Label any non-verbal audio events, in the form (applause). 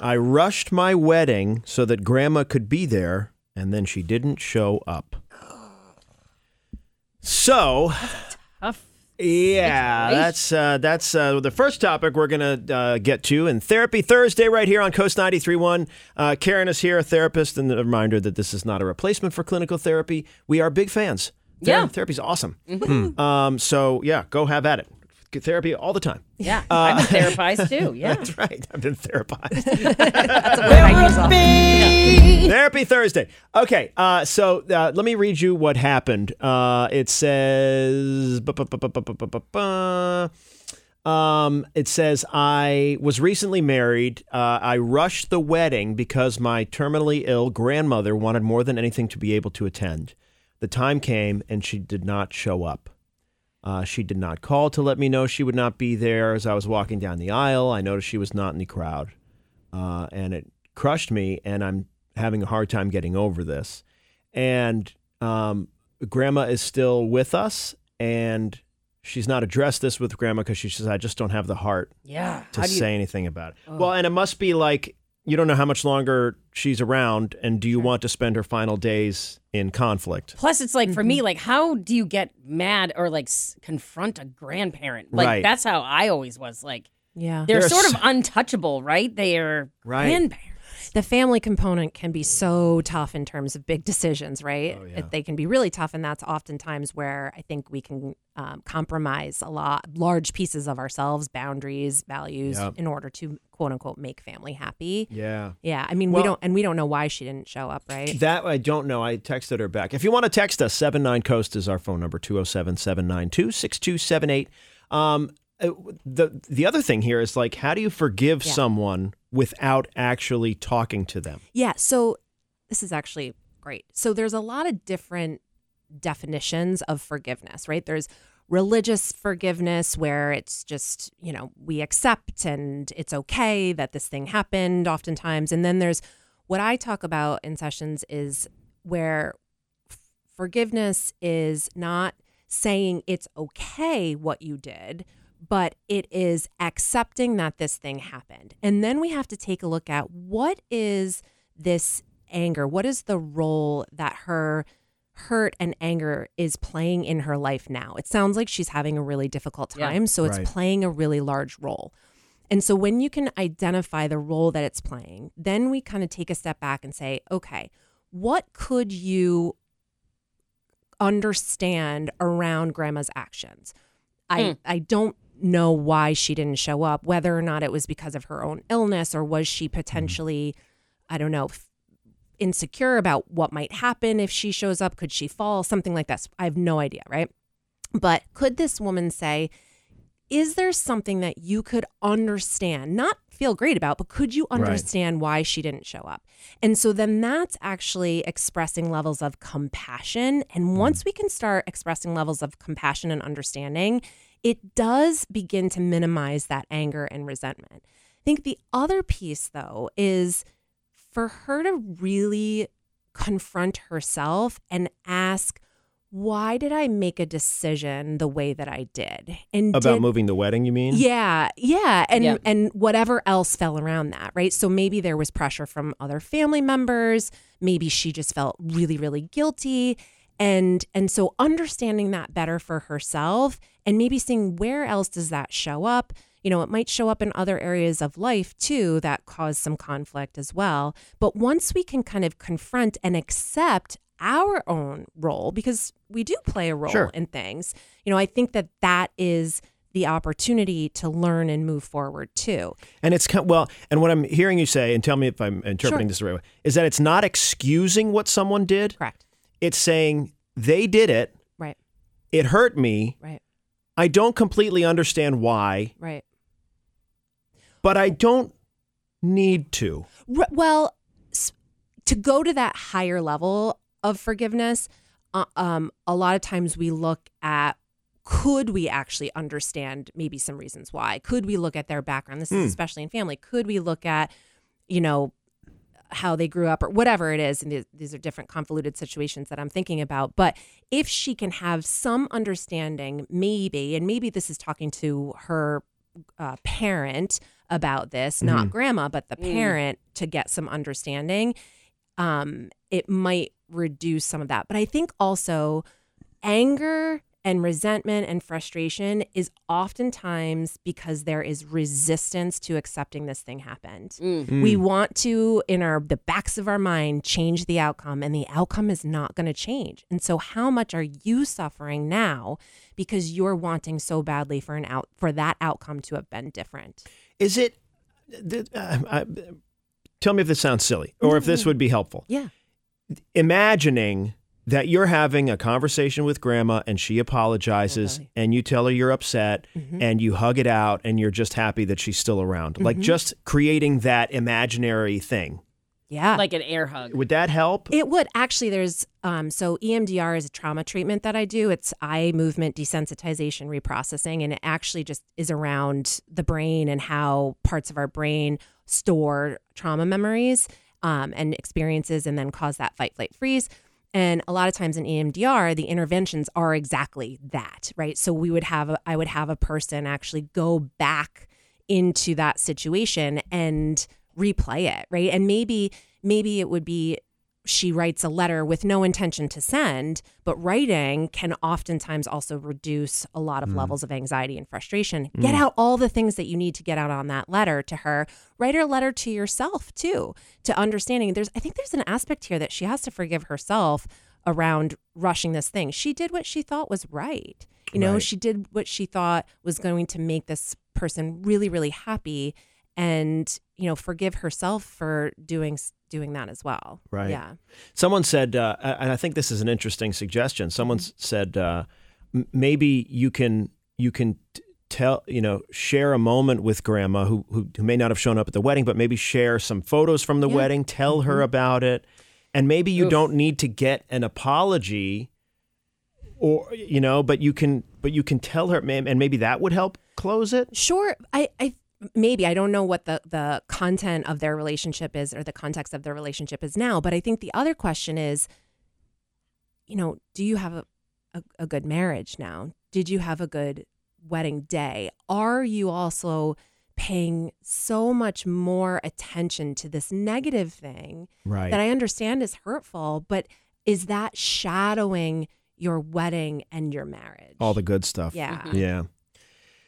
I rushed my wedding so that grandma could be there, and then she didn't show up. So, Tough. yeah, that's uh, that's uh, the first topic we're gonna uh, get to in Therapy Thursday right here on Coast 93.1. Uh, Karen is here, a therapist, and a reminder that this is not a replacement for clinical therapy. We are big fans. Ther- Yeah. therapy's awesome. Um, so yeah, go have at it therapy all the time. Yeah, uh, I'm therapized too. (laughs) Yeah, that's right. I've been therapized. (laughs) therapy. Therapy Thursday. Okay, uh, so uh, let me read you what happened. Uh, it says. Um, it says, I was recently married. Uh, I rushed the wedding because my terminally ill grandmother wanted more than anything to be able to attend. The time came and she did not show up. Uh, she did not call to let me know she would not be there. As I was walking down the aisle, I noticed she was not in the crowd uh, and it crushed me and i'm having a hard time getting over this and um, grandma is still with us and she's not addressed this with grandma because she says i just don't have the heart Yeah. to say anything about it well and it must be like you don't know how much longer she's around and do you want to spend her final days in conflict Plus, it's like for Mm-hmm. me, like, how do you get mad or like s- confront a grandparent? Like, Right. that's how I always was. Like, Yeah. they're There's- sort of untouchable, right? They are Right. grandparents. The family component can be so tough in terms of big decisions, right? Oh, yeah. They can be really tough, and that's oftentimes where I think we can um, compromise a lot, large pieces of ourselves, boundaries, values, Yep. in order to quote unquote make family happy. yeah Yeah, I mean, Well- we don't, and we don't know why she didn't show up, right? That I don't know. I texted her back. If you want to text us, 79 Coast is our phone number 207 792 6278. Um, Uh, the the other thing here is like, how do you forgive Yeah. someone without actually talking to them? Yeah. So this is actually great. So there's a lot of different definitions of forgiveness, right? There's religious forgiveness where it's just, you know, we accept and it's okay that this thing happened oftentimes. And then there's what I talk about in sessions is where f- forgiveness is not saying it's okay what you did, but it is accepting that this thing happened. And then we have to take a look at what is this anger? What is the role that her hurt and anger is playing in her life now? It sounds like she's having a really difficult Yeah. time, so it's Right. playing a really large role. And so when you can identify the role that it's playing, then we kind of take a step back and say, okay, what could you understand around grandma's actions? I hmm. I don't know why she didn't show up, whether or not it was because of her own illness or was she mm-hmm. potentially I don't know, f- insecure about what might happen if she shows up, could she fall, something like this. I have no idea, right? But could this woman say, is there something that you could understand, not feel great about, but could you Right. understand why she didn't show up? And so then that's actually expressing levels of compassion. And hmm. once we can start expressing levels of compassion and understanding, it does begin to minimize that anger and resentment. I think the other piece, though, is for her to really confront herself and ask, why did I make a decision the way that I did? And About did- moving the wedding, you mean? yeah, yeah, and Yeah. and whatever else fell around that, right? So maybe there was pressure from other family members, maybe she just felt really really guilty and and so understanding that better for herself and maybe seeing where else does that show up? You know, it might show up in other areas of life too that cause some conflict as well. But once we can kind of confront and accept our own role because we do play a role Sure. in things. You know, I think that that is the opportunity to learn and move forward too. And it's kind well, and what I'm hearing you say, and tell me if I'm interpreting Sure. this the right way, is that it's not excusing what someone did. Correct. It's saying they did it. Right. It hurt me. Right. I don't completely understand why, Right. but I don't need to. R- well, to go to that higher level of forgiveness, uh, um, a lot of times we look at could we actually understand maybe some reasons why? Could we look at their background? This Hmm. is especially in family. Could we look at, you know, how they grew up or whatever it is? And these, these are different convoluted situations that I'm thinking about. But if she can have some understanding, maybe, and maybe this is talking to her uh, parent about this, not grandma, but the parent to get some understanding, um, it might reduce some of that. But I think also anger and resentment and frustration is oftentimes because there is resistance to accepting this thing happened. We want to in our the backs of our mind change the outcome and the outcome is not going to change. And so how much are you suffering now because you're wanting so badly for an out for that outcome to have been different? Is it? th- uh, I- tell me if this sounds silly or if this would be helpful. Yeah. Imagining that you're having a conversation with grandma and she apologizes Totally. and you tell her you're upset and you hug it out and you're just happy that she's still around. Like just creating that imaginary thing. Yeah. Like an air hug. Would that help? It would actually. There's um, so EMDR is a trauma treatment that I do. It's eye movement desensitization reprocessing, and it actually just is around the brain and how parts of our brain store trauma memories um, and experiences, and then cause that fight, flight, freeze. And a lot of times in EMDR, the interventions are exactly that, right? So we would have, a, I would have a person actually go back into that situation and replay it, right? And maybe, maybe it would be she writes a letter with no intention to send, but writing can oftentimes also reduce a lot of mm. levels of anxiety and frustration. Mm. Get out all the things that you need to get out on that letter to her. Write her a letter to yourself too, to understanding. There's, I think there's an aspect here that she has to forgive herself around rushing this thing. She did what she thought was right. You know, Right. she did what she thought was going to make this person really, really happy and, you know, forgive herself for doing doing that as well. Right. Yeah. Someone said, uh, and I think this is an interesting suggestion. Someone Mm-hmm. said uh, m- maybe you can you can t- tell you know share a moment with grandma who, who who may not have shown up at the wedding, but maybe share some photos from the Yeah. Mm-hmm. wedding. Tell her about it, and maybe you Oof. don't need to get an apology, or you know, but you can but you can tell her, and maybe that would help close it. Sure. I, I maybe I don't know what the the content of their relationship is or the context of their relationship is now, but I think the other question is, you know, do you have a, a, a good marriage now? Did you have a good wedding day? Are you also paying so much more attention to this negative thing Right. that I understand is hurtful, but is that shadowing your wedding and your marriage? All the good stuff. yeah. Mhm. Yeah.